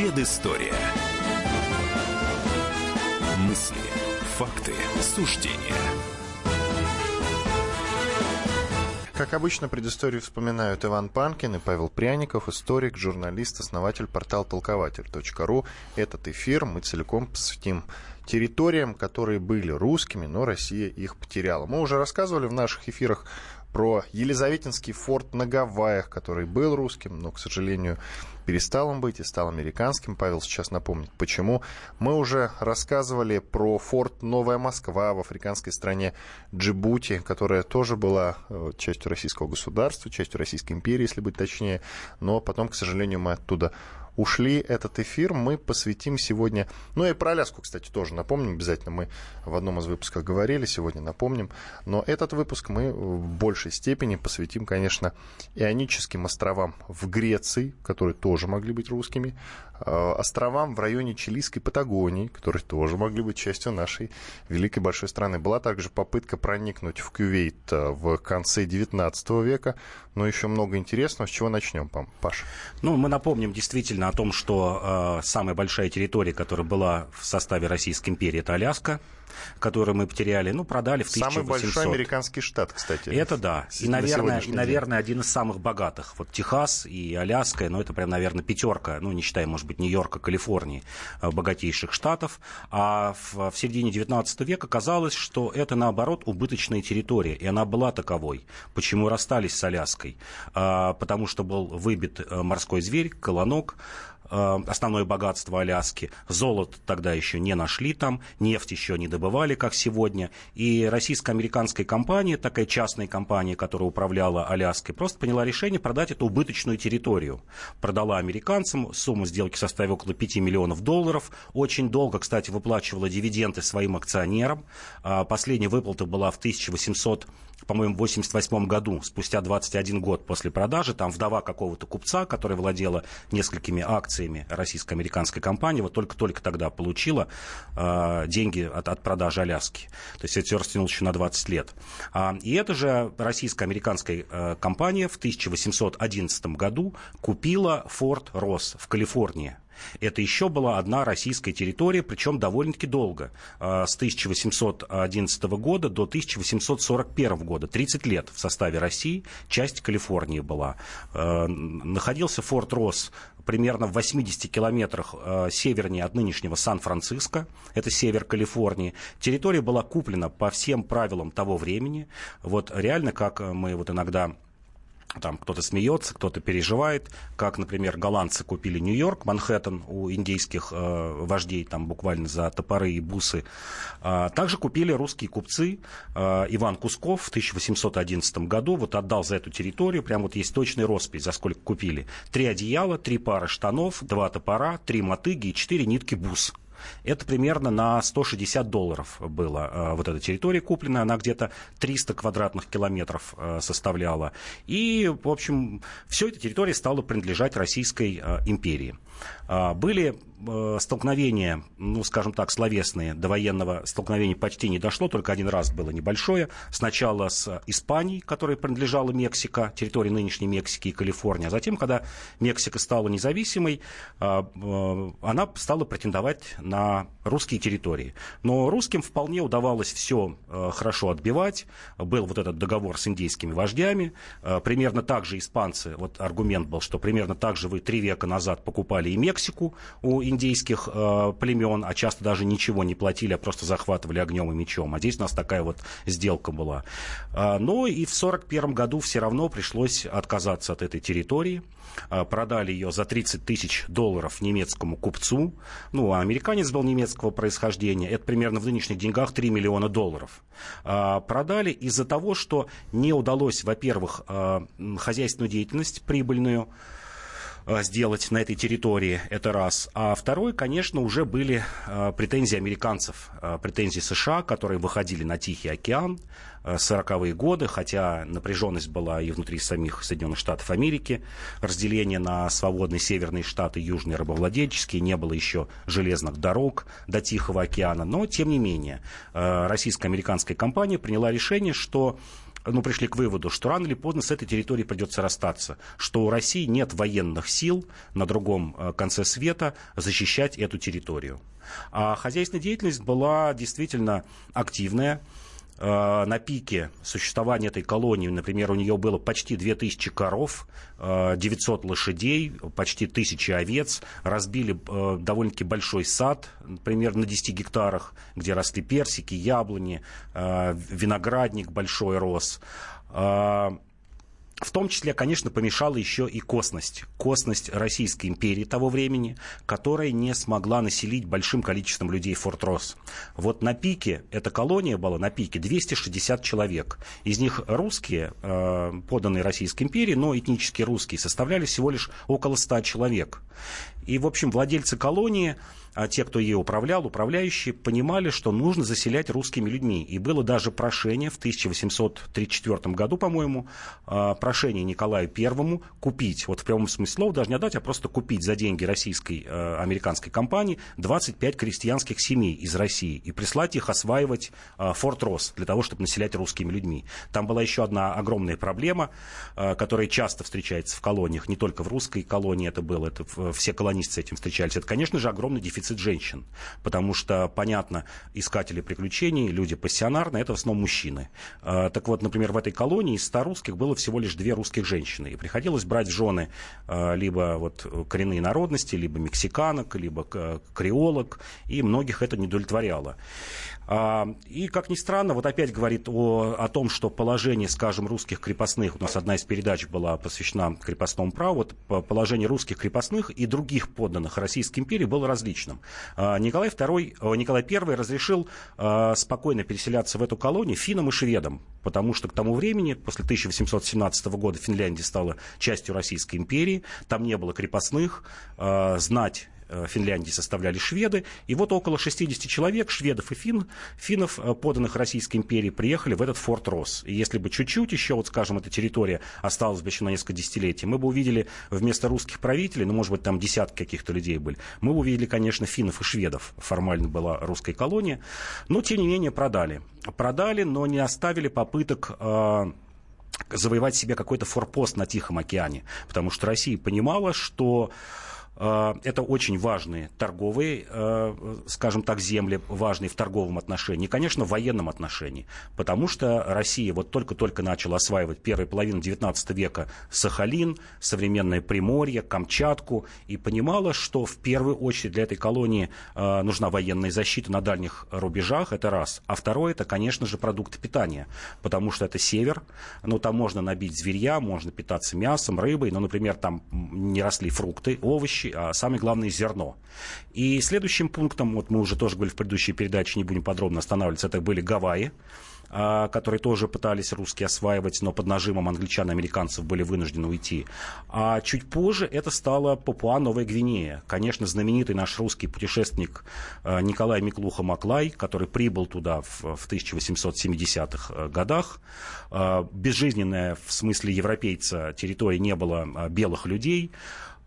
Предыстория. Мысли, факты, суждения. Как обычно, предысторию вспоминают Иван Панкин и Павел Пряников, историк, журналист, основатель портала толкователь.ру. Этот эфир мы целиком посвятим территориям, которые были русскими, но Россия их потеряла. Мы уже рассказывали в наших эфирах про Елизаветинский форт на Гавайях, который был русским, но, к сожалению, перестал им быть и стал американским. Павел сейчас напомнит, почему. Мы уже рассказывали про форт Новая Москва в африканской стране Джибути, которая тоже была э, частью российского государства, частью Российской империи, если быть точнее. Но потом, к сожалению, мы оттуда ушли. Этот эфир мы посвятим сегодня... Ну и про Аляску, кстати, тоже напомним обязательно. Мы в одном из выпусков говорили, сегодня напомним. Но этот выпуск мы в большей степени посвятим, конечно, Ионическим островам в Греции, которые тоже могли быть русскими, Э, островам в районе Чилийской Патагонии, которые тоже могли быть частью нашей великой большой страны. Была также попытка проникнуть в Кювейт э, в конце 19 века, но еще много интересного. С чего начнем, Паша? Ну, мы напомним действительно о том, что э, самая большая территория, которая была в составе Российской империи, это Аляска которую мы потеряли, ну, продали в 1800. Самый большой американский штат, кстати. Это да. И, наверное, и, наверное, один из самых богатых. Вот Техас и Аляска, ну, это прям, наверное, пятерка, ну, не считая, может быть, Нью-Йорка, Калифорнии, э, богатейших штатов. А в, в середине 19 века казалось, что это, наоборот, убыточная территория, и она была таковой. Почему расстались с Аляской? А, потому что был выбит э, морской зверь, колонок, основное богатство Аляски. Золото тогда еще не нашли там, нефть еще не добывали, как сегодня. И российско-американская компания, такая частная компания, которая управляла Аляской, просто приняла решение продать эту убыточную территорию. Продала американцам, сумма сделки составила около 5 миллионов долларов. Очень долго, кстати, выплачивала дивиденды своим акционерам. А последняя выплата была в 1800 по-моему, в 1988 году, спустя 21 год после продажи, там вдова какого-то купца, которая владела несколькими акциями российско-американской компании, вот только-только тогда получила э, деньги от, от продажи Аляски. То есть это все растянулось еще на 20 лет. А, и эта же российско-американская э, компания в 1811 году купила Форт Росс в Калифорнии. Это еще была одна российская территория, причем довольно-таки долго, а, с 1811 года до 1841 года, 30 лет в составе России, часть Калифорнии была. А, находился Форт Росс примерно в 80 километрах а, севернее от нынешнего Сан-Франциско, это север Калифорнии. Территория была куплена по всем правилам того времени. Вот реально, как мы вот иногда там кто-то смеется, кто-то переживает, как, например, голландцы купили Нью-Йорк, Манхэттен у индейских э, вождей, там буквально за топоры и бусы. А, также купили русские купцы. А, Иван Кусков в 1811 году вот отдал за эту территорию, прям вот есть точный роспись, за сколько купили. Три одеяла, три пары штанов, два топора, три мотыги и четыре нитки бус. Это примерно на 160 долларов было э, вот эта территория куплена, она где-то 300 квадратных километров э, составляла. И, в общем, все эта территория стала принадлежать Российской э, империи. А, были э, столкновения, ну, скажем так, словесные, до военного столкновения почти не дошло, только один раз было небольшое. Сначала с Испанией, которой принадлежала Мексика, территория нынешней Мексики и Калифорнии. А затем, когда Мексика стала независимой, а, э, она стала претендовать на русские территории. Но русским вполне удавалось все э, хорошо отбивать. Был вот этот договор с индейскими вождями. Примерно так же испанцы, вот аргумент был, что примерно так же вы три века назад покупали и Мексику у индейских э, племен, а часто даже ничего не платили, а просто захватывали огнем и мечом. А здесь у нас такая вот сделка была. Э, но и в 1941 году все равно пришлось отказаться от этой территории. Э, продали ее за 30 тысяч долларов немецкому купцу. Ну, а американец был немецкого происхождения. Это примерно в нынешних деньгах 3 миллиона долларов. Э, продали из-за того, что не удалось, во-первых, э, хозяйственную деятельность прибыльную сделать на этой территории, это раз. А второе, конечно, уже были э, претензии американцев, э, претензии США, которые выходили на Тихий океан, 40-е годы, хотя напряженность была и внутри самих Соединенных Штатов Америки, разделение на свободные северные штаты, южные рабовладельческие, не было еще железных дорог до Тихого океана, но, тем не менее, российско-американская компания приняла решение, что ну, пришли к выводу, что рано или поздно с этой территорией придется расстаться, что у России нет военных сил на другом э, конце света защищать эту территорию. А хозяйственная деятельность была действительно активная. Э, на пике существования этой колонии, например, у нее было почти 2000 коров, 900 э, лошадей, почти 1000 овец, разбили э, довольно-таки большой сад, примерно на 10 гектарах, где росли персики, яблони, виноградник большой рос. В том числе, конечно, помешала еще и косность. Косность Российской империи того времени, которая не смогла населить большим количеством людей Форт Росс. Вот на пике, эта колония была на пике 260 человек. Из них русские, э, поданные Российской империи, но этнически русские, составляли всего лишь около 100 человек. И, в общем, владельцы колонии а те, кто ей управлял, управляющие, понимали, что нужно заселять русскими людьми. И было даже прошение в 1834 году, по-моему, а, прошение Николаю Первому купить, вот в прямом смысле слова, даже не отдать, а просто купить за деньги российской, а, американской компании 25 крестьянских семей из России и прислать их осваивать Форт Росс для того, чтобы населять русскими людьми. Там была еще одна огромная проблема, которая часто встречается в колониях, не только в русской колонии это было, это все колонисты с этим встречались. Это, конечно же, огромный дефицит дефицит женщин. Потому что, понятно, искатели приключений, люди пассионарные, это в основном мужчины. А, так вот, например, в этой колонии из 100 русских было всего лишь две русских женщины. И приходилось брать в жены а, либо вот коренные народности, либо мексиканок, либо креолог, и многих это не удовлетворяло. А, и, как ни странно, вот опять говорит о, о том, что положение, скажем, русских крепостных, у нас одна из передач была посвящена крепостному праву, вот положение русских крепостных и других подданных Российской империи было различным. А, Николай II, Николай I разрешил а, спокойно переселяться в эту колонию финнам и шведам, потому что к тому времени, после 1817 года, Финляндия стала частью Российской империи, там не было крепостных, знать Финляндии составляли шведы. И вот около 60 человек, шведов и фин, финнов, э, поданных Российской империи, приехали в этот форт Рос. И если бы чуть-чуть еще, вот скажем, эта территория осталась бы еще на несколько десятилетий, мы бы увидели вместо русских правителей, ну, может быть, там десятки каких-то людей были, мы бы увидели, конечно, финнов и шведов. Формально была русская колония. Но, тем не менее, продали. Продали, но не оставили попыток э, завоевать себе какой-то форпост на Тихом океане. Потому что Россия понимала, что Э, это очень важные торговые, э, скажем так, земли, важные в торговом отношении, и, конечно, в военном отношении, потому что Россия вот только-только начала осваивать первую половину XIX века Сахалин, современное Приморье, Камчатку, и понимала, что в первую очередь для этой колонии э, нужна военная защита на дальних рубежах, это раз. А второе, это, конечно же, продукты питания, потому что это север, ну, там можно набить зверья, можно питаться мясом, рыбой, но, например, там не росли фрукты, овощи, а самое главное зерно. И следующим пунктом, вот мы уже тоже говорили в предыдущей передаче, не будем подробно останавливаться, это были Гавайи а, которые тоже пытались русские осваивать, но под нажимом англичан и американцев были вынуждены уйти. А чуть позже это стала Папуа Новая Гвинея. Конечно, знаменитый наш русский путешественник а, Николай Миклуха Маклай, который прибыл туда в, в 1870-х э, годах. А, безжизненная в смысле европейца территория не было белых людей.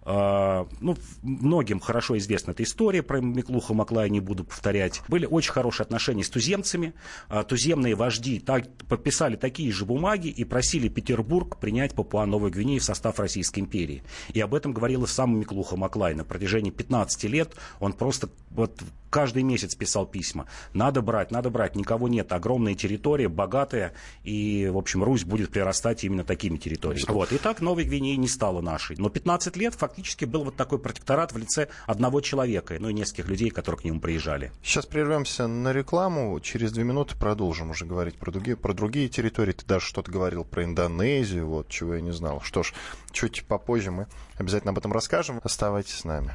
А, ну, многим хорошо известна эта история про Миклуха Маклая, не буду повторять. Были очень хорошие отношения с туземцами. А, туземные вожди так, подписали такие же бумаги и просили Петербург принять Папуа Новую Гвинею в состав Российской империи. И об этом говорил и сам Миклуха Маклай. На протяжении 15 лет он просто вот каждый месяц писал письма. Надо брать, надо брать, никого нет. Огромная территория, богатая, и, в общем, Русь будет прирастать именно такими территориями. Вот. И так Новой Гвинеи не стала нашей. Но 15 лет фактически фактически был вот такой протекторат в лице одного человека, ну и нескольких людей, которые к нему приезжали. Сейчас прервемся на рекламу, через две минуты продолжим уже говорить про другие, про другие территории. Ты даже что-то говорил про Индонезию, вот, чего я не знал. Что ж, чуть попозже мы обязательно об этом расскажем. Оставайтесь с нами.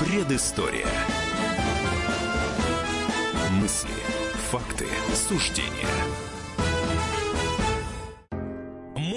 Предыстория. Мысли, факты, суждения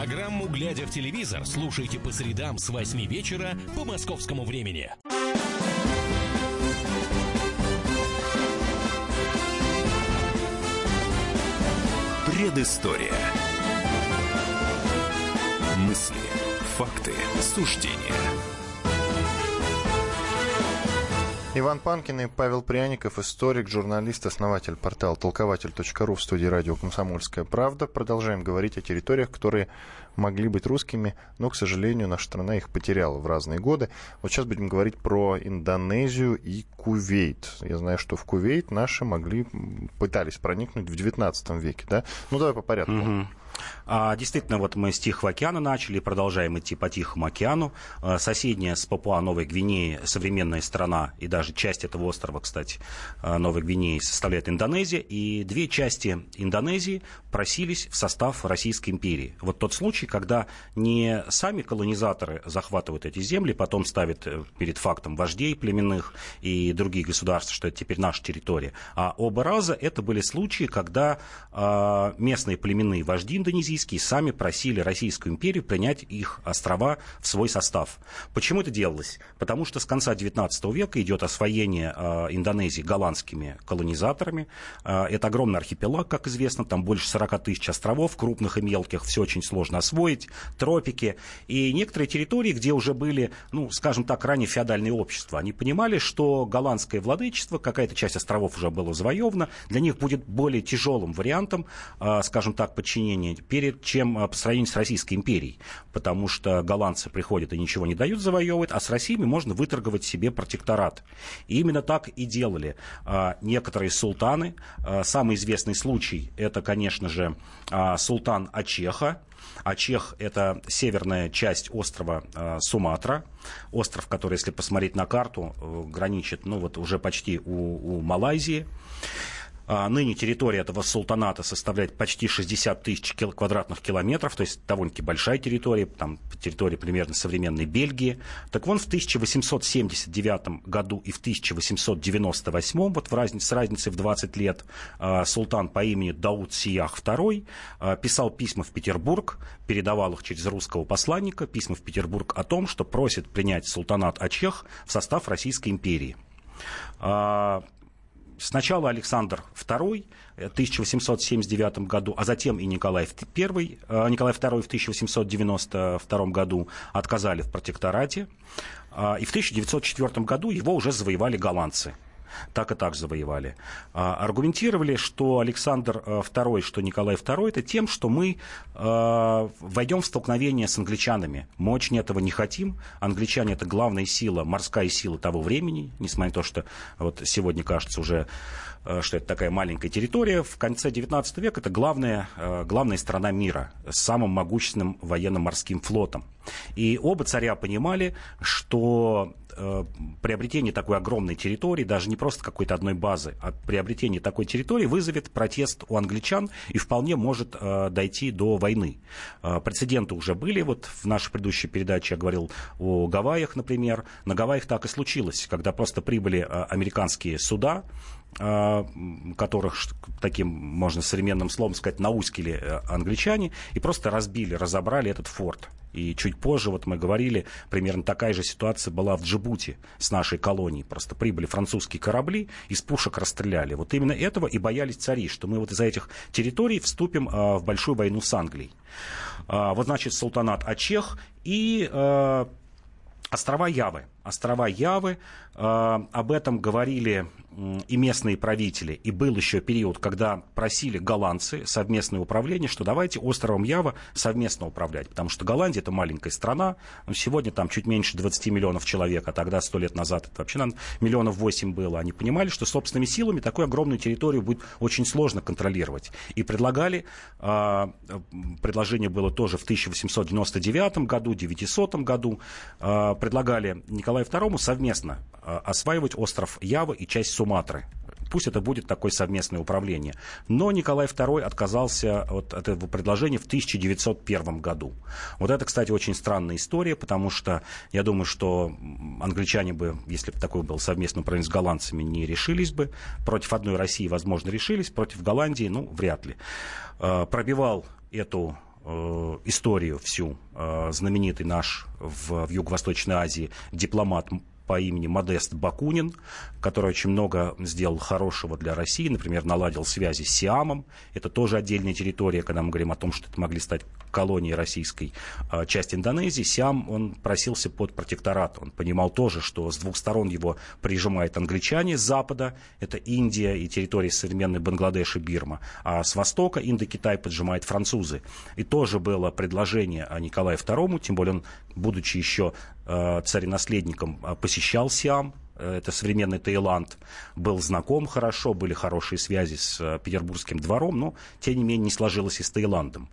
Программу «Глядя в телевизор» слушайте по средам с 8 вечера по московскому времени. Предыстория. Мысли, факты, суждения. Иван Панкин и Павел Пряников, историк, журналист, основатель портала толкователь.ру в студии радио «Комсомольская правда». Продолжаем говорить о территориях, которые могли быть русскими, но, к сожалению, наша страна их потеряла в разные годы. Вот сейчас будем говорить про Индонезию и Кувейт. Я знаю, что в Кувейт наши могли, пытались проникнуть в 19 веке, да? Ну, давай по порядку. Угу. А, действительно, вот мы с Тихого океана начали, продолжаем идти по Тихому океану. А, соседняя с Папуа Новой Гвинеи современная страна, и даже часть этого острова, кстати, а, Новой Гвинеи составляет Индонезия, и две части Индонезии просились в состав Российской империи. Вот тот случай, когда не сами колонизаторы захватывают эти земли, потом ставят э, перед фактом вождей племенных и других государств, что это теперь наша территория, а оба раза это были случаи, когда а, местные племенные вожди индонезийские сами просили Российскую империю принять их острова в свой состав. Почему это делалось? Потому что с конца XIX века идет освоение э, Индонезии голландскими колонизаторами. Э, это огромный архипелаг, как известно, там больше 40 тысяч островов, крупных и мелких, все очень сложно освоить, тропики. И некоторые территории, где уже были, ну, скажем так, ранее феодальные общества, они понимали, что голландское владычество, какая-то часть островов уже была завоевана, для них будет более тяжелым вариантом, э, скажем так, подчинения перед чем а, по сравнению с Российской империей, потому что голландцы приходят и ничего не дают завоевывать, а с Россиями можно выторговать себе протекторат. И именно так и делали а, некоторые султаны. А, самый известный случай это, конечно же, султан Ачеха, Ачех – это северная часть острова э, Суматра. Остров, который, если посмотреть на карту, э, граничит ну, вот уже почти у, у Малайзии. А, ныне территория этого султаната составляет почти 60 тысяч квадратных километров, то есть довольно-таки большая территория, там территория примерно современной Бельгии. Так вон в 1879 году и в 1898, вот в разнице, с разницей в 20 лет, а, султан по имени Дауд Сиях II а, писал письма в Петербург, передавал их через русского посланника, письма в Петербург о том, что просит принять султанат Ачех в состав Российской империи. Сначала Александр II в 1879 году, а затем и Николай I, э, Николай II в 1892 году отказали в протекторате. А, и в 1904 году его уже завоевали голландцы так и так завоевали. А, аргументировали, что Александр II, э, что Николай II, это тем, что мы э, войдем в столкновение с англичанами. Мы очень этого не хотим. Англичане это главная сила, морская сила того времени, несмотря на то, что вот сегодня кажется уже что это такая маленькая территория. В конце XIX века это главная, э, главная страна мира с самым могущественным военно-морским флотом. И оба царя понимали, что э, приобретение такой огромной территории, даже не просто какой-то одной базы, а приобретение такой территории вызовет протест у англичан и вполне может дойти до войны. Прецеденты уже были. Вот в нашей предыдущей передаче я говорил о Гавайях, например. На Гавайях так и случилось, когда просто прибыли американские суда, которых таким, можно современным словом сказать, науськили э, англичане, и просто разбили, разобрали этот форт. И чуть позже, вот мы говорили, примерно такая же ситуация была в Джибути с нашей колонией. Просто прибыли французские корабли, из пушек расстреляли. Вот именно этого и боялись цари, что мы вот из-за этих территорий вступим а, в большую войну с Англией. А, вот, значит, султанат Ачех и а, острова Явы. Острова Явы, а, об этом говорили и местные правители. И был еще период, когда просили голландцы совместное управление, что давайте островом Ява совместно управлять. Потому что Голландия это маленькая страна. Сегодня там чуть меньше 20 миллионов человек, а тогда сто лет назад это вообще наверное, миллионов 8 было. Они понимали, что собственными силами такую огромную территорию будет очень сложно контролировать. И предлагали, а, предложение было тоже в 1899 году, 900 году, а, предлагали Николаю II совместно осваивать остров Ява и часть Суматры пусть это будет такое совместное управление. Но Николай II отказался от этого предложения в 1901 году. Вот это, кстати, очень странная история, потому что я думаю, что англичане бы, если бы такое было совместное управление с голландцами, не решились бы. Против одной России, возможно, решились, против Голландии, ну, вряд ли. Э, пробивал эту э, историю всю э, знаменитый наш в, в Юго-Восточной Азии дипломат по имени Модест Бакунин, который очень много сделал хорошего для России, например, наладил связи с Сиамом. Это тоже отдельная территория, когда мы говорим о том, что это могли стать колонией российской а, часть Индонезии. Сиам, он просился под протекторат. Он понимал тоже, что с двух сторон его прижимают англичане с запада, это Индия и территория современной Бангладеш и Бирма, а с востока Индокитай поджимает французы. И тоже было предложение о Николае II, тем более он, будучи еще э, царенаследником, а, посещал Сиам, это современный Таиланд, был знаком хорошо, были хорошие связи с э, Петербургским двором, но, тем не менее, не сложилось и с Таиландом.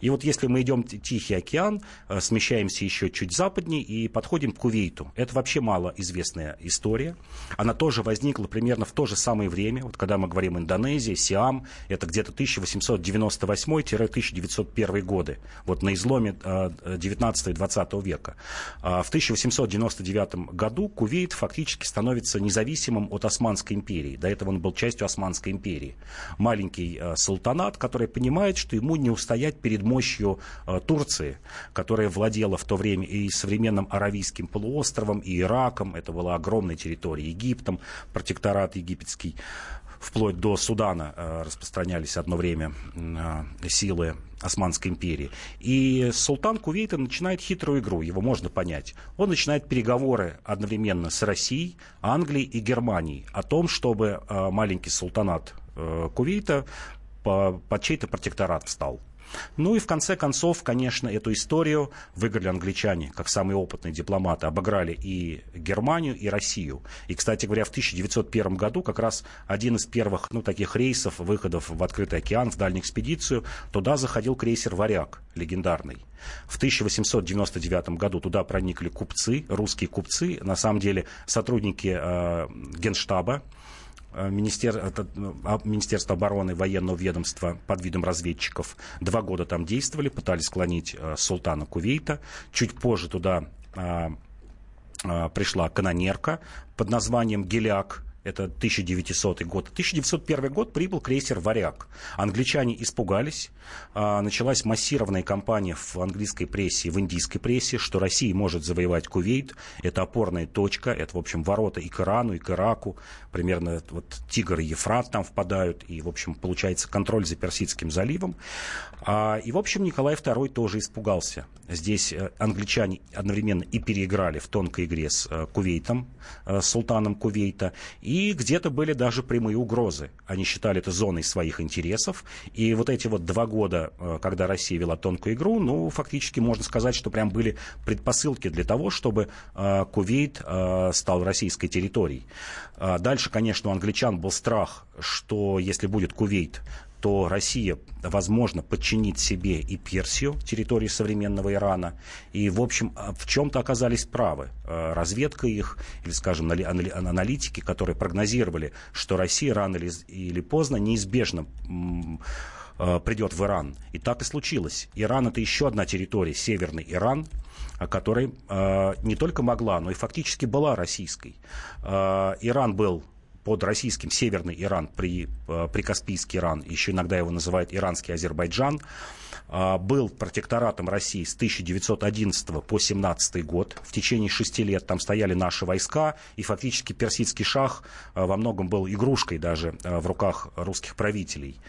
И вот если мы идем Тихий океан, э, смещаемся еще чуть западнее и подходим к Кувейту. Это вообще малоизвестная история. Она тоже возникла примерно в то же самое время, вот когда мы говорим Индонезия, Сиам, это где-то 1898-1901 годы, вот на изломе 19-20 века. А в 1899 году Кувейт фактически становится независимым от Османской империи. До этого он был частью Османской империи. Маленький э, султанат, который понимает, что ему не устоять перед мощью э, Турции, которая владела в то время и современным Аравийским полуостровом, и Ираком. Это была огромная территория. Египтом, протекторат египетский вплоть до Судана э, распространялись одно время э, силы Османской империи. И султан Кувейта начинает хитрую игру, его можно понять. Он начинает переговоры одновременно с Россией, Англией и Германией о том, чтобы э, маленький султанат Кувейта под чей-то протекторат встал. Ну и в конце концов, конечно, эту историю выиграли англичане, как самые опытные дипломаты, обыграли и Германию, и Россию. И, кстати говоря, в 1901 году как раз один из первых ну, таких рейсов, выходов в открытый океан, в дальнюю экспедицию, туда заходил крейсер «Варяг», легендарный. В 1899 году туда проникли купцы, русские купцы, на самом деле сотрудники э, Генштаба, министер, а, Министерство обороны военного ведомства под видом разведчиков. Два года там действовали, пытались склонить э, султана Кувейта. Чуть позже туда а, а, пришла канонерка под названием Геляк это 1900 год. 1901 год прибыл крейсер «Варяг». Англичане испугались. А, началась массированная кампания в английской прессе, в индийской прессе, что Россия может завоевать Кувейт. Это опорная точка, это, в общем, ворота и к Ирану, и к Ираку. Примерно вот Тигр и Ефрат там впадают. И, в общем, получается контроль за Персидским заливом. А, и, в общем, Николай II тоже испугался. Здесь э, англичане одновременно и переиграли в тонкой игре с э, Кувейтом, э, с султаном Кувейта, и где-то были даже прямые угрозы. Они считали это зоной своих интересов. И вот эти вот два года, когда Россия вела тонкую игру, ну, фактически можно сказать, что прям были предпосылки для того, чтобы Кувейт стал российской территорией. Дальше, конечно, у англичан был страх, что если будет Кувейт, то Россия, возможно, подчинит себе и Персию, территорию современного Ирана. И, в общем, а, в чем-то оказались правы. А, разведка их, или, скажем, аналитики, которые прогнозировали, что Россия рано или поздно неизбежно а, придет в Иран. И так и случилось. Иран это еще одна территория, северный Иран, которая э, не только могла, но и фактически была российской. Э, Иран был под российским Северный Иран, при, э, при Каспийский Иран, еще иногда его называют Иранский Азербайджан, а, был протекторатом России с 1911 по 1917 год. В течение шести лет там стояли наши войска, и фактически персидский шах э, во многом был игрушкой даже э, в руках русских правителей.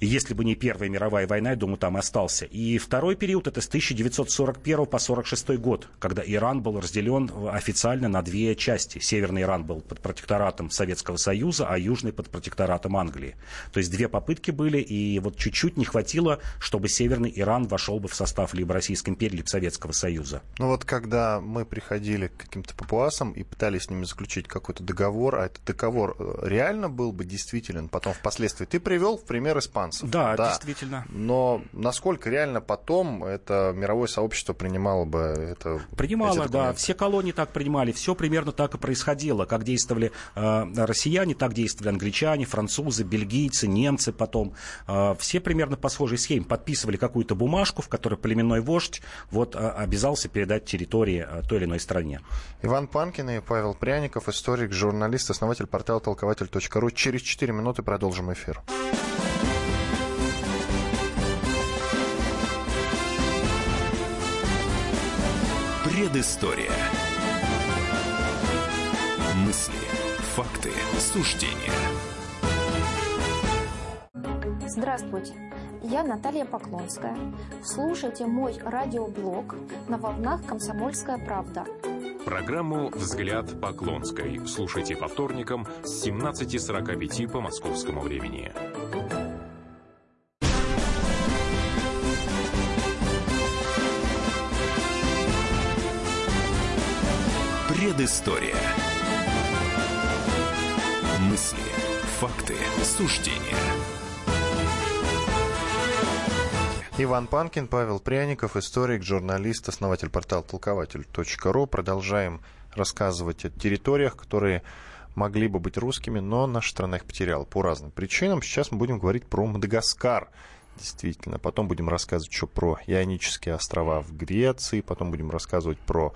Если бы не Первая мировая война, я думаю, там и остался. И второй период это с 1941 по 1946 год, когда Иран был разделен официально на две части. Северный Иран был под протекторатом Советского Союза, а южный под протекторатом Англии. То есть две попытки были, и вот чуть-чуть не хватило, чтобы Северный Иран вошел бы в состав либо Российской империи, либо Советского Союза. Ну вот когда мы приходили к каким-то папуасам и пытались с ними заключить какой-то договор, а этот договор э, реально был бы действителен, потом впоследствии ты привел в пример Испании шансов. Да, да, действительно. Но насколько реально потом это мировое сообщество принимало бы это? Принимало, да. Все колонии так принимали. Все примерно так и происходило. Как действовали э, россияне, так действовали англичане, французы, бельгийцы, немцы потом. Э, все примерно по схожей схеме подписывали какую-то бумажку, в которой племенной вождь вот, э, обязался передать территории э, той или иной стране. Иван Панкин и Павел Пряников, историк, журналист, основатель портала толкователь.ру. Через 4 минуты продолжим эфир. Предыстория. Мысли, факты, суждения. Здравствуйте. Я Наталья Поклонская. Слушайте мой радиоблог на волнах «Комсомольская правда». Программу «Взгляд Поклонской» слушайте по вторникам с 17.45 по московскому времени. Предыстория. Мысли, факты, суждения. Иван Панкин, Павел Пряников, историк, журналист, основатель портала толкователь.ру. Продолжаем рассказывать о территориях, которые могли бы быть русскими, но наша страна их потеряла по разным причинам. Сейчас мы будем говорить про Мадагаскар. Действительно. Потом будем рассказывать еще про Ионические острова в Греции, потом будем рассказывать про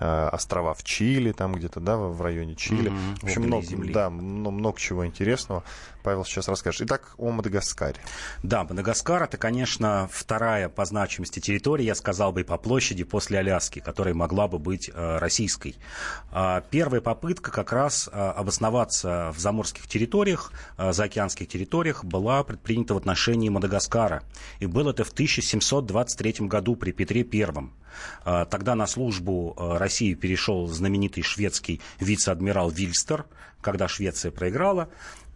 острова в Чили, там где-то, да, в районе Чили. Mm-hmm. В общем, много, земли. да, много чего интересного. Павел сейчас расскажет. Итак, о Мадагаскаре. Да, Мадагаскар это, конечно, вторая по значимости территория, я сказал бы, и по площади после Аляски, которая могла бы быть э, российской. Э, первая попытка как раз э, обосноваться в заморских территориях, э, заокеанских территориях, была предпринята в отношении Мадагаскара. И было это в 1723 году при Петре Первом. Э, тогда на службу э, России перешел знаменитый шведский вице-адмирал Вильстер, когда Швеция проиграла.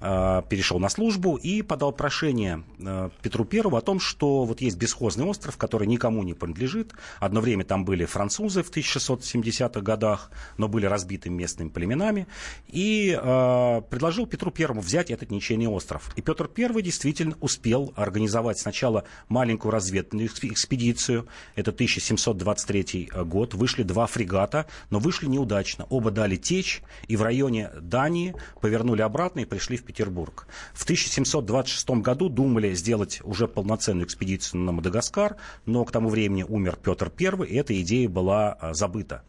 Э, перешел на службу и подал прошение э, Петру Первому о том, что вот есть бесхозный остров, который никому не принадлежит. Одно время там были французы в 1670-х годах, но были разбиты местными племенами. И э, предложил Петру Первому взять этот ничейный остров. И Петр Первый действительно успел организовать сначала маленькую разведную экспедицию. Это 1723 год. Вышли два фрегата, но вышли неудачно. Оба дали течь, и в районе Дании повернули обратно и пришли в Петербург. Петербург. В 1726 году думали сделать уже полноценную экспедицию на Мадагаскар, но к тому времени умер Петр I, и эта идея была а, забыта.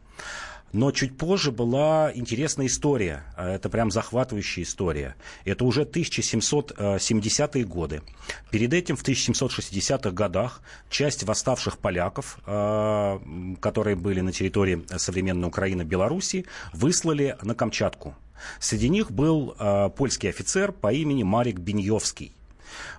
Но чуть позже была интересная история. А, это прям захватывающая история. Это уже 1770-е годы. Перед этим, в 1760-х годах, часть восставших поляков, а, которые были на территории современной Украины, Белоруссии, выслали на Камчатку. Среди них был э, польский офицер по имени Марик Беньевский.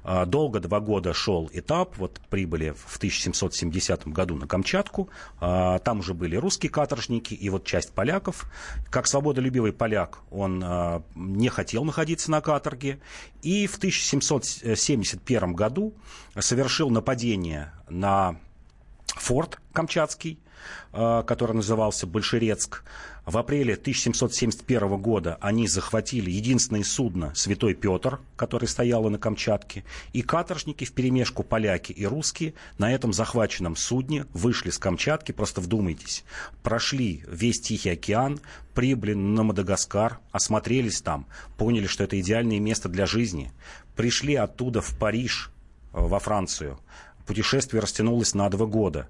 А, долго, два года шел этап, вот прибыли в 1770 году на Камчатку, а, там уже были русские каторжники и вот часть поляков. Как свободолюбивый поляк он не хотел находиться на каторге, и в 1771 году совершил нападение на форт Камчатский, который назывался Большерецк. В апреле 1771 года они захватили единственное судно «Святой Петр», которое стояло на Камчатке, и каторжники в перемешку поляки и русские на этом захваченном судне вышли с Камчатки, просто вдумайтесь, прошли весь Тихий океан, прибыли на Мадагаскар, осмотрелись там, поняли, что это идеальное место для жизни, пришли оттуда в Париж, э, во Францию, путешествие растянулось на два года.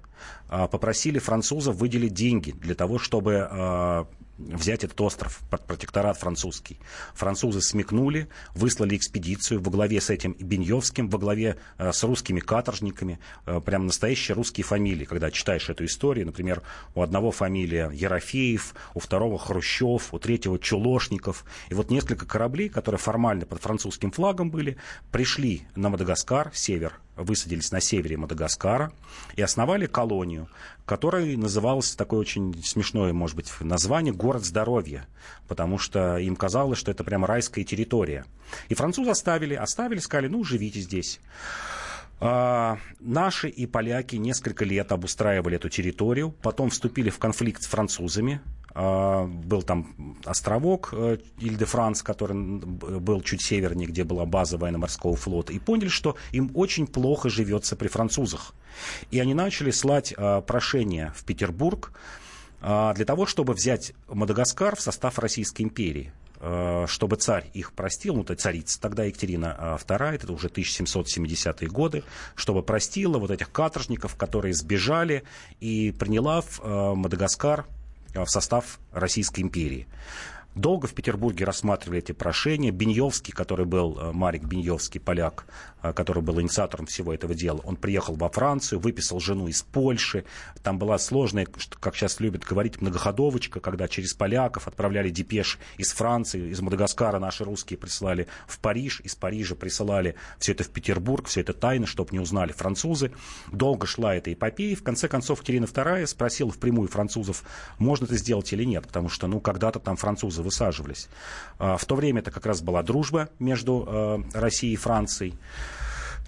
А, попросили французов выделить деньги для того, чтобы а, взять этот остров под протекторат французский. Французы смекнули, выслали экспедицию во главе с этим Беньевским, во главе э, с русскими каторжниками, э, прям настоящие русские фамилии. Когда читаешь эту историю, например, у одного фамилия Ерофеев, у второго Хрущев, у третьего Чулошников. И вот несколько кораблей, которые формально под французским флагом были, пришли на Мадагаскар, север, высадились на севере Мадагаскара и основали колонию, которая называлась такое очень смешное, может быть, название «Город здоровья», потому что им казалось, что это прямо райская территория. И французы оставили, оставили, сказали, ну, живите здесь. А, наши и поляки несколько лет обустраивали эту территорию, потом вступили в конфликт с французами, был там островок Иль-де-Франс, который был чуть севернее, где была база военно-морского флота, и поняли, что им очень плохо живется при французах. И они начали слать прошение в Петербург для того, чтобы взять Мадагаскар в состав Российской империи. Э, чтобы царь их простил, ну, то царица тогда Екатерина II, э, это уже 1770-е годы, чтобы простила вот этих каторжников, которые сбежали и приняла в э, Мадагаскар в состав Российской империи. Долго в Петербурге рассматривали эти прошения. Беньевский, который был, э, Марик Беньевский, поляк, э, который был инициатором всего этого дела, он приехал во Францию, выписал жену из Польши. Там была сложная, как сейчас любят говорить, многоходовочка, когда через поляков отправляли депеш из Франции, из Мадагаскара наши русские присылали в Париж, из Парижа присылали все это в Петербург, все это тайно, чтобы не узнали французы. Долго шла эта эпопея. В конце концов, Екатерина II спросила впрямую французов, можно это сделать или нет, потому что, ну, когда-то там французы высаживались. А, в то время это как раз была дружба между а, Россией и Францией.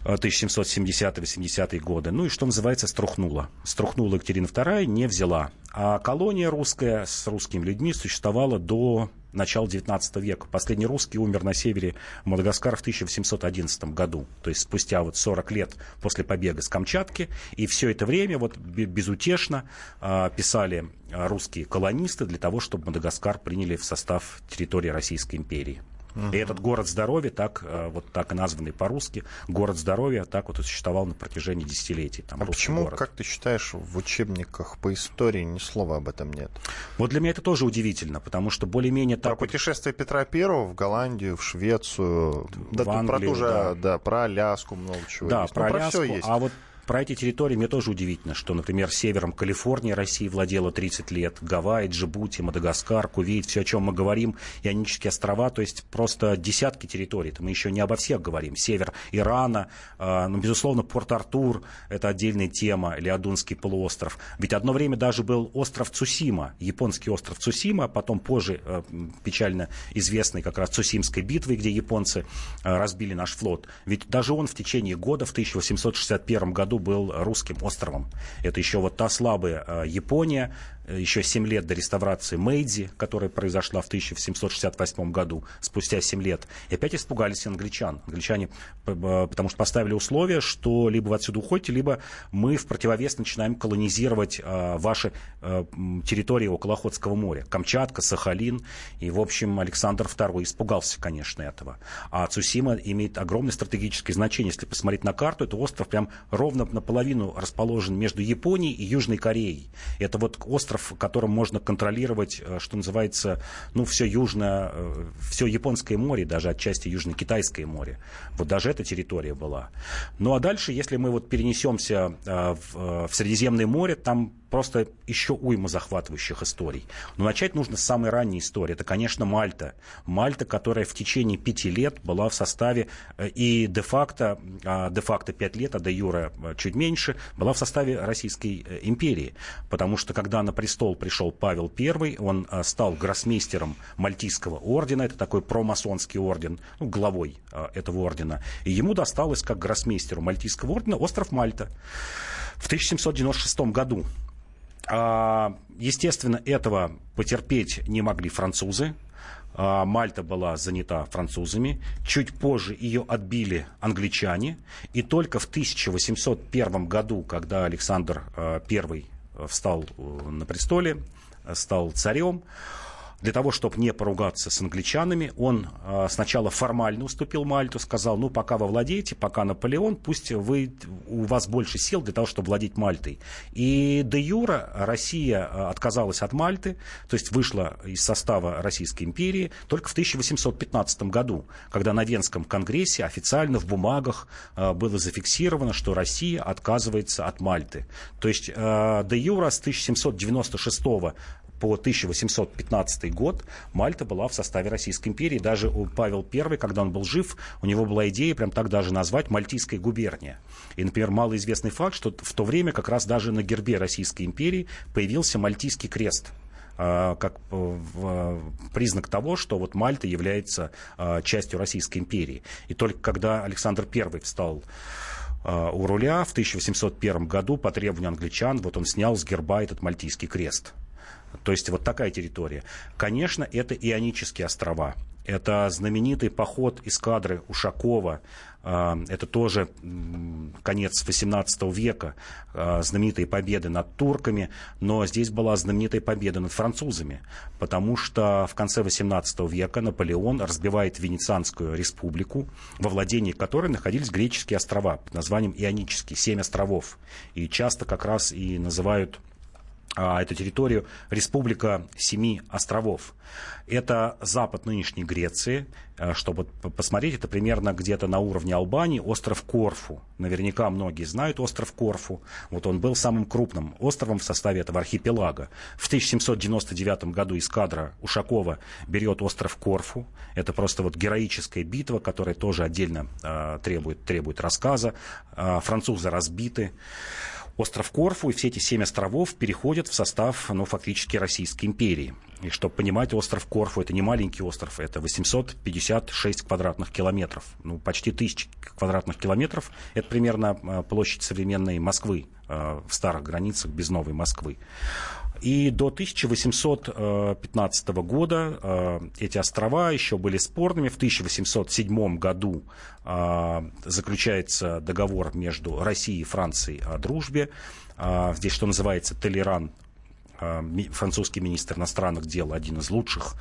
1770-80-е годы. Ну и что называется, струхнула. Струхнула Екатерина II, не взяла. А колония русская с русскими людьми существовала до начала XIX века. Последний русский умер на севере Мадагаскара в 1811 году. То есть спустя вот 40 лет после побега с Камчатки. И все это время вот безутешно э, писали русские колонисты для того, чтобы Мадагаскар приняли в состав территории Российской империи. Угу. И этот город здоровья, так, э, вот так и названный по-русски, город здоровья, так вот и существовал на протяжении десятилетий. Там, а почему, город. как ты считаешь, в учебниках по истории ни слова об этом нет? Вот для меня это тоже удивительно, потому что более-менее так... Про вот... путешествие Петра Первого в Голландию, в Швецию, в да, Англию, про ту же, да. да, про Аляску много чего да, есть. Про, ну, Аляску, про все есть. А вот про эти территории мне тоже удивительно, что, например, севером Калифорнии России владела 30 лет, Гавайи, Джибути, Мадагаскар, Кувейт, все, о чем мы говорим, Ионические острова, то есть просто десятки территорий. Это мы еще не обо всех говорим. Север Ирана, э, ну, безусловно, Порт-Артур, это отдельная тема, или Адунский полуостров. Ведь одно время даже был остров Цусима, японский остров Цусима, потом позже э, печально известный как раз Цусимской битвой, где японцы э, разбили наш флот. Ведь даже он в течение года, в 1861 году, был русским островом. Это еще вот та слабая э, Япония, еще 7 лет до реставрации Мэйдзи, которая произошла в 1768 году, спустя 7 лет. И опять испугались англичан. Англичане, потому что поставили условие, что либо вы отсюда уходите, либо мы в противовес начинаем колонизировать а, ваши а, территории около Охотского моря. Камчатка, Сахалин. И, в общем, Александр II испугался, конечно, этого. А Цусима имеет огромное стратегическое значение. Если посмотреть на карту, это остров прям ровно наполовину расположен между Японией и Южной Кореей. Это вот остров остров, которым можно контролировать, э, что называется, ну, все южное, э, все японское море, даже отчасти южно-китайское море. Вот даже эта территория была. Ну, а дальше, если мы вот перенесемся э, в, в Средиземное море, там просто еще уйма захватывающих историй. Но начать нужно с самой ранней истории. Это, конечно, Мальта. Мальта, которая в течение пяти лет была в составе и де-факто, а, де-факто пять лет, а де-юре чуть меньше, была в составе Российской империи. Потому что, когда на престол пришел Павел I, он стал гроссмейстером Мальтийского ордена, это такой промасонский орден, ну, главой этого ордена. И ему досталось, как гроссмейстеру Мальтийского ордена, остров Мальта в 1796 году. А, естественно, этого потерпеть не могли французы. Мальта была занята французами. Чуть позже ее отбили англичане. И только в 1801 году, когда Александр I встал э, на престоле, стал царем, для того, чтобы не поругаться с англичанами, он э, сначала формально уступил Мальту, сказал, ну, пока вы владеете, пока Наполеон, пусть вы, у вас больше сил для того, чтобы владеть Мальтой. И де юра Россия а, отказалась от Мальты, то есть вышла из состава Российской империи только в 1815 году, когда на Венском конгрессе официально в бумагах э, было зафиксировано, что Россия отказывается от Мальты. То есть э, де юра с 1796 по 1815 год Мальта была в составе Российской империи. Даже у Павел I, когда он был жив, у него была идея прям так даже назвать Мальтийская губерния. И, например, малоизвестный факт, что в то время как раз даже на гербе Российской империи появился Мальтийский крест а, как э, признак того, что вот Мальта является а, частью Российской империи. И только когда Александр I встал а, у руля в 1801 году по требованию англичан, вот он снял с герба этот мальтийский крест. То есть вот такая территория. Конечно, это Ионические острова. Это знаменитый поход эскадры Ушакова. А, это тоже конец XVIII века, а, знаменитые победы над турками, но здесь была знаменитая победа над французами, потому что в конце XVIII века Наполеон разбивает Венецианскую республику, во владении которой находились греческие острова под названием Ионические, семь островов. И часто как раз и называют эту территорию Республика Семи островов. Это запад нынешней Греции. А, чтобы посмотреть, это примерно где-то на уровне Албании остров Корфу. Наверняка многие знают остров Корфу. Вот он был самым крупным островом в составе этого архипелага. В 1799 году эскадра Ушакова берет остров Корфу. Это просто вот героическая битва, которая тоже отдельно э, требует, требует рассказа. Э, французы разбиты остров Корфу и все эти семь островов переходят в состав, ну, фактически Российской империи. И чтобы понимать, остров Корфу это не маленький остров, это 856 квадратных километров, ну, почти тысячи квадратных километров. Это примерно а, площадь современной Москвы а, в старых границах без новой Москвы. И до 1815 года э, эти острова еще были спорными. В 1807 году э, заключается договор между Россией и Францией о дружбе. Э, здесь, что называется, Толеран французский министр иностранных дел, один из лучших,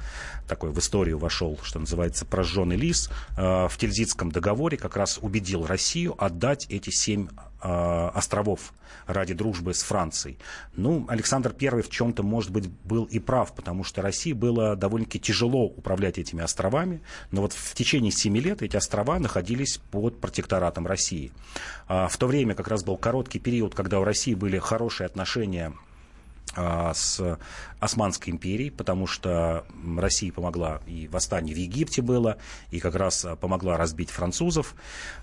такой в историю вошел, что называется, прожженный лис, в Тильзитском договоре как раз убедил Россию отдать эти семь Э, островов ради дружбы с Францией. Ну, Александр I в чем-то, может быть, был и прав, потому что России было довольно-таки тяжело управлять этими островами, но вот в течение семи лет эти острова находились под протекторатом России. А в то время как раз был короткий период, когда у России были хорошие отношения с Османской империей, потому что Россия помогла, и восстание в Египте было, и как раз помогла разбить французов.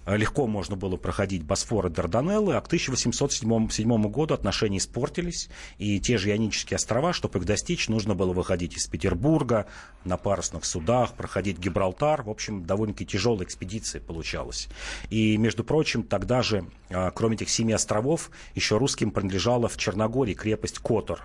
Легко можно было проходить Босфор и Дарданеллы, а к 1807 году отношения испортились, и те же Ионические острова, чтобы их достичь, нужно было выходить из Петербурга на парусных судах, проходить Гибралтар. В общем, довольно-таки тяжелая экспедиция получалась. И, между прочим, тогда же, а, кроме этих семи островов, еще русским принадлежала в Черногории крепость Котор.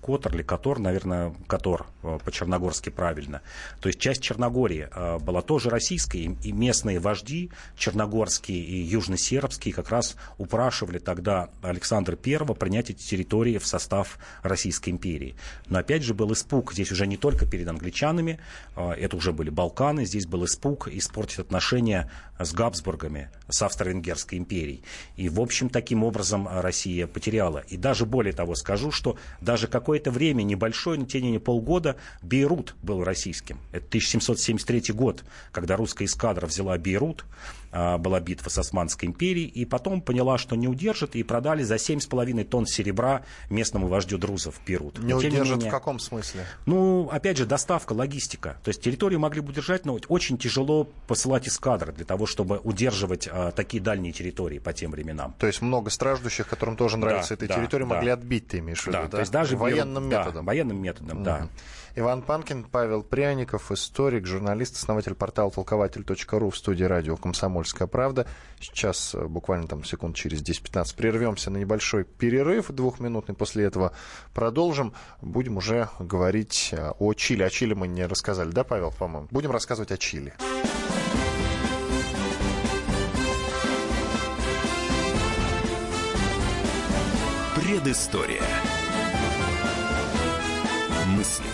Котор или Котор, наверное, Котор э, по-черногорски правильно. То есть часть Черногории э, была тоже российской, и местные вожди, черногорские и южносербские, как раз упрашивали тогда Александра I принять эти территории в состав Российской империи. Но опять же был испуг, здесь уже не только перед англичанами, э, это уже были Балканы, здесь был испуг испортить отношения с Габсбургами, с Австро-Венгерской империей. И, в общем, таким образом Россия потеряла. И даже более того скажу, что даже какое-то время, небольшое, на течение полгода, Бейрут был российским. Это 1773 год, когда русская эскадра взяла Бейрут. А, была битва с Османской империей, и потом поняла, что не удержит, и продали за 7,5 тонн серебра местному вождю друзов Перут. Не удержит не в каком смысле? Ну, опять же, доставка, логистика. То есть территорию могли бы удержать, но очень тяжело посылать эскадры для того, чтобы удерживать а, такие дальние территории по тем временам. То есть много страждущих, которым тоже нравится да, эта да, территория, да. могли отбить, ты имеешь в виду, да? да? То есть даже военным методом. Да, военным методом, угу. да. Иван Панкин, Павел Пряников, историк, журналист, основатель портала толкователь.ру в студии радио «Комсомольская правда». Сейчас э, буквально там секунд через 10-15 прервемся на небольшой перерыв двухминутный. После этого продолжим. Будем уже говорить э, о Чили. О Чили мы не рассказали, да, Павел, по-моему? Будем рассказывать о Чили. Предыстория. Мысли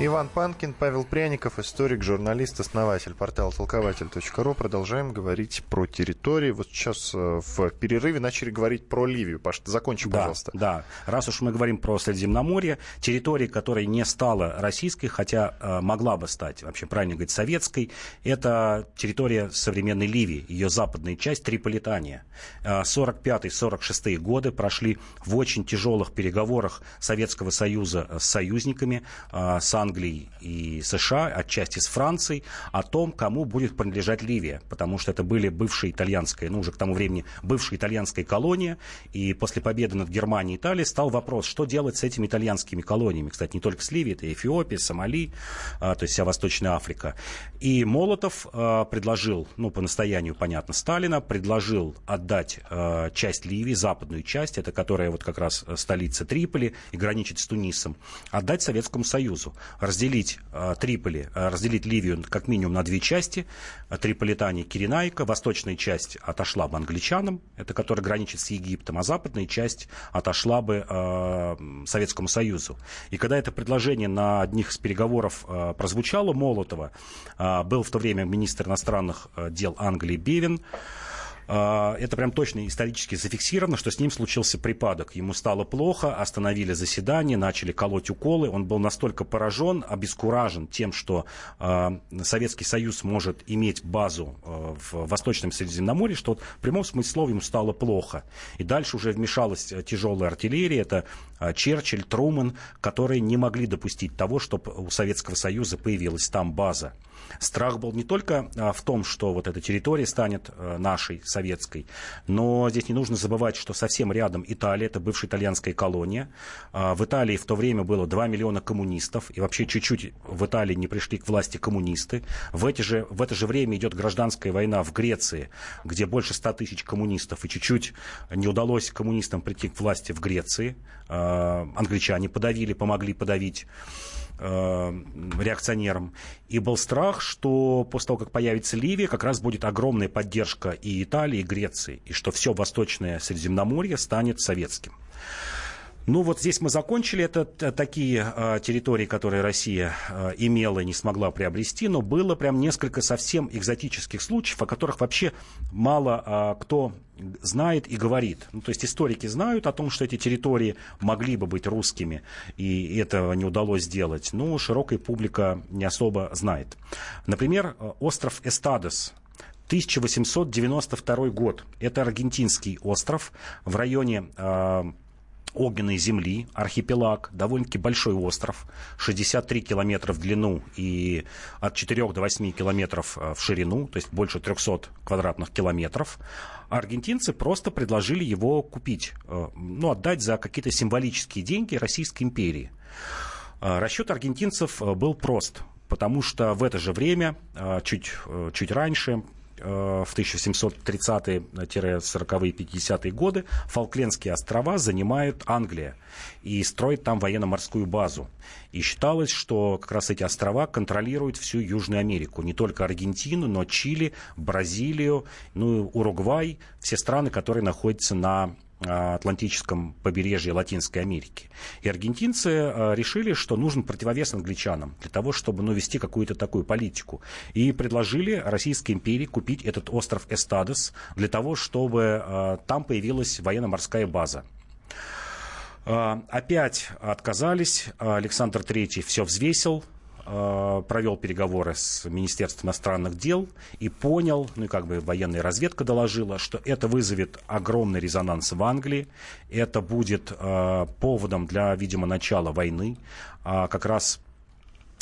Иван Панкин, Павел Пряников, историк, журналист, основатель портала толкователь.ру. Продолжаем говорить про территории. Вот сейчас э, в перерыве начали говорить про Ливию. Паш, закончи, да, пожалуйста. Да, раз уж мы говорим про Средиземноморье, территория, которая не стала российской, хотя э, могла бы стать, вообще правильно говорить, советской, это территория современной Ливии, ее западная часть Триполитания. 45-46 э, годы прошли в очень тяжелых переговорах Советского Союза с союзниками, э, с Англией и США, отчасти с Францией, о том, кому будет принадлежать Ливия, потому что это были бывшие итальянские, ну уже к тому времени бывшая итальянская колония, и после победы над Германией и Италией стал вопрос, что делать с этими итальянскими колониями. Кстати, не только с Ливией, это Эфиопия, Сомали, а, то есть вся Восточная Африка. И Молотов а, предложил, ну по настоянию, понятно, Сталина, предложил отдать а, часть Ливии, западную часть, это которая вот как раз столица Триполи и граничит с Тунисом, отдать Советскому Союзу разделить э, Триполи, э, разделить Ливию как минимум на две части. Триполитане, Киренайка. Восточная часть отошла бы англичанам, это которая граничит с Египтом, а западная часть отошла бы э, Советскому Союзу. И когда это предложение на одних из переговоров э, прозвучало Молотова, э, был в то время министр иностранных дел Англии Бевин, а, это прям точно исторически зафиксировано, что с ним случился припадок. Ему стало плохо, остановили заседание, начали колоть уколы. Он был настолько поражен, обескуражен тем, что а, Советский Союз может иметь базу а, в Восточном Средиземноморье, что в прямом смысле слова ему стало плохо. И дальше уже вмешалась тяжелая артиллерия, это Черчилль, Труман, которые не могли допустить того, чтобы у Советского Союза появилась там база. Страх был не только а, в том, что вот эта территория станет а, нашей, советской, но здесь не нужно забывать, что совсем рядом Италия, это бывшая итальянская колония. В Италии в то время было 2 миллиона коммунистов, и вообще чуть-чуть в Италии не пришли к власти коммунисты. В, эти же, в это же время идет гражданская война в Греции, где больше 100 тысяч коммунистов, и чуть-чуть не удалось коммунистам прийти к власти в Греции. Англичане подавили, помогли подавить Э, реакционерам. И был страх, что после того, как появится Ливия, как раз будет огромная поддержка и Италии, и Греции, и что все Восточное Средиземноморье станет советским. Ну вот здесь мы закончили. Это такие э, территории, которые Россия э, имела и не смогла приобрести, но было прям несколько совсем экзотических случаев, о которых вообще мало э, кто знает и говорит. Ну, то есть историки знают о том, что эти территории могли бы быть русскими, и этого не удалось сделать, но широкая публика не особо знает. Например, остров Эстадос, 1892 год. Это аргентинский остров в районе э, огненной земли, архипелаг, довольно-таки большой остров, 63 километра в длину и от 4 до 8 километров э, в ширину, то есть больше 300 квадратных километров. аргентинцы просто предложили его купить, э, ну, отдать за какие-то символические деньги Российской империи. Э, расчет аргентинцев был прост потому что в это же время, чуть, чуть раньше, в 1730-40-е, 50-е годы Фолклендские острова занимает Англия и строит там военно-морскую базу. И считалось, что как раз эти острова контролируют всю Южную Америку. Не только Аргентину, но Чили, Бразилию, ну, Уругвай, все страны, которые находятся на Э, Атлантическом побережье Латинской Америки. И аргентинцы э, решили, что нужен противовес англичанам для того, чтобы ну, вести какую-то такую политику. И предложили Российской империи купить этот остров Эстадос для того, чтобы э, там появилась военно-морская база. Опять отказались. Александр III все взвесил, провел переговоры с Министерством иностранных дел и понял, ну и как бы военная разведка доложила, что это вызовет огромный резонанс в Англии, это будет э, поводом для, видимо, начала войны. А как раз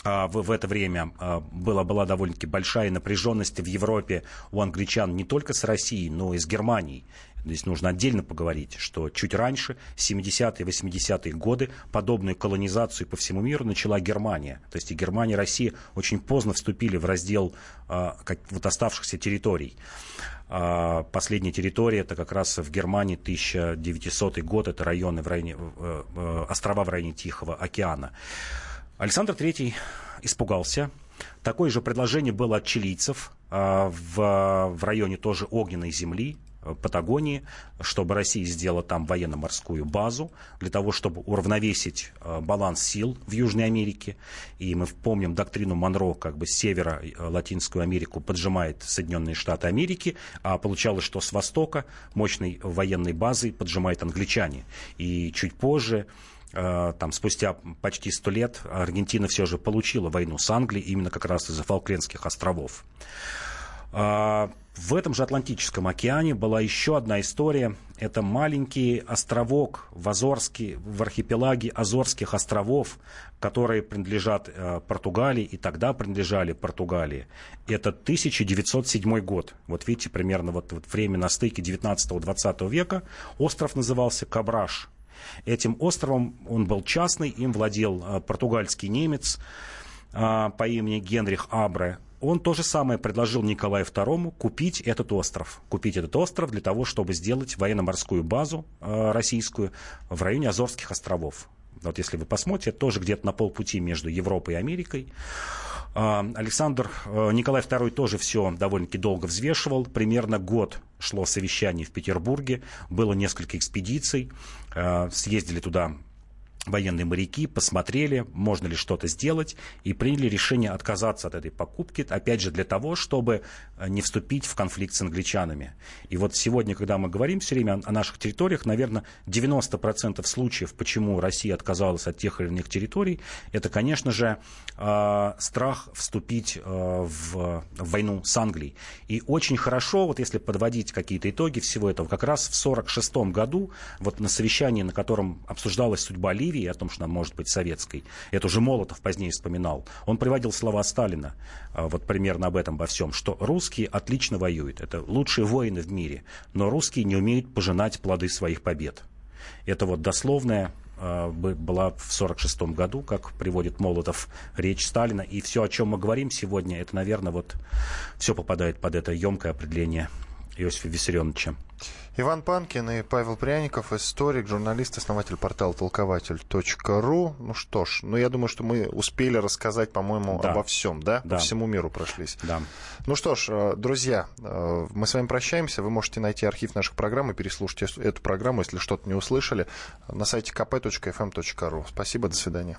а, в, в это время а, была, была довольно-таки большая напряженность в Европе у англичан не только с Россией, но и с Германией. Здесь нужно отдельно поговорить, что чуть раньше, 70-е, 80-е годы, подобную колонизацию по всему миру начала Германия. То есть и Германия, и Россия очень поздно вступили в раздел а, как, вот оставшихся территорий. А, последняя территория это как раз в Германии 1900 год, это районы в районе, э, э, острова в районе Тихого океана. Александр III испугался. Такое же предложение было от чилийцев а, в, в районе тоже огненной земли, Патагонии, чтобы Россия сделала там военно-морскую базу, для того, чтобы уравновесить баланс сил в Южной Америке. И мы помним доктрину Монро, как бы с севера Латинскую Америку поджимает Соединенные Штаты Америки, а получалось, что с востока мощной военной базой поджимают англичане. И чуть позже Э, там, спустя почти сто лет Аргентина все же получила войну с Англией именно как раз из-за Фолклендских островов. В этом же Атлантическом океане была еще одна история. Это маленький островок в, Азорске, в архипелаге Азорских островов, которые принадлежат э, Португалии и тогда принадлежали Португалии. Это 1907 год. Вот видите, примерно вот, вот время на стыке 19-20 века. Остров назывался Кабраш. Этим островом он был частный, им владел э, португальский немец э, по имени Генрих Абре. Он то же самое предложил Николаю II купить этот остров. Купить этот остров для того, чтобы сделать военно-морскую базу э, российскую в районе Азорских островов. Вот если вы посмотрите, тоже где-то на полпути между Европой и Америкой. А, Александр э, Николай II тоже все довольно-таки долго взвешивал. Примерно год шло совещание в Петербурге. Было несколько экспедиций. Э, съездили туда военные моряки посмотрели, можно ли что-то сделать, и приняли решение отказаться от этой покупки, опять же, для того, чтобы э, не вступить в конфликт с англичанами. И вот сегодня, когда мы говорим все время о наших территориях, наверное, 90% случаев, почему Россия отказалась от тех или иных территорий, это, конечно же, э, страх вступить э, в войну с Англией. И очень хорошо, вот если подводить какие-то итоги всего этого, как раз в 1946 году, вот на совещании, на котором обсуждалась судьба Ливии, Ливии, о том, что она может быть советской, это уже Молотов позднее вспоминал, он приводил слова Сталина, а, вот примерно об этом, во всем, что русские отлично воюют, это лучшие воины в мире, но русские не умеют пожинать плоды своих побед. Это вот дословная а, была в 1946 году, как приводит Молотов речь Сталина. И все, о чем мы говорим сегодня, это, наверное, вот все попадает под это емкое определение Иосифа Виссарионовича. Иван Панкин и Павел Пряников, историк, журналист, основатель портала толкователь.ру. Ну что ж, ну я думаю, что мы успели рассказать, по-моему, да. обо всем, да? да? По всему миру прошлись. Да. Ну что ж, э, друзья, э, мы с вами прощаемся. Вы можете найти архив наших программ и переслушать эту программу, если что-то не услышали, на сайте kp.fm.ru. Спасибо, до свидания.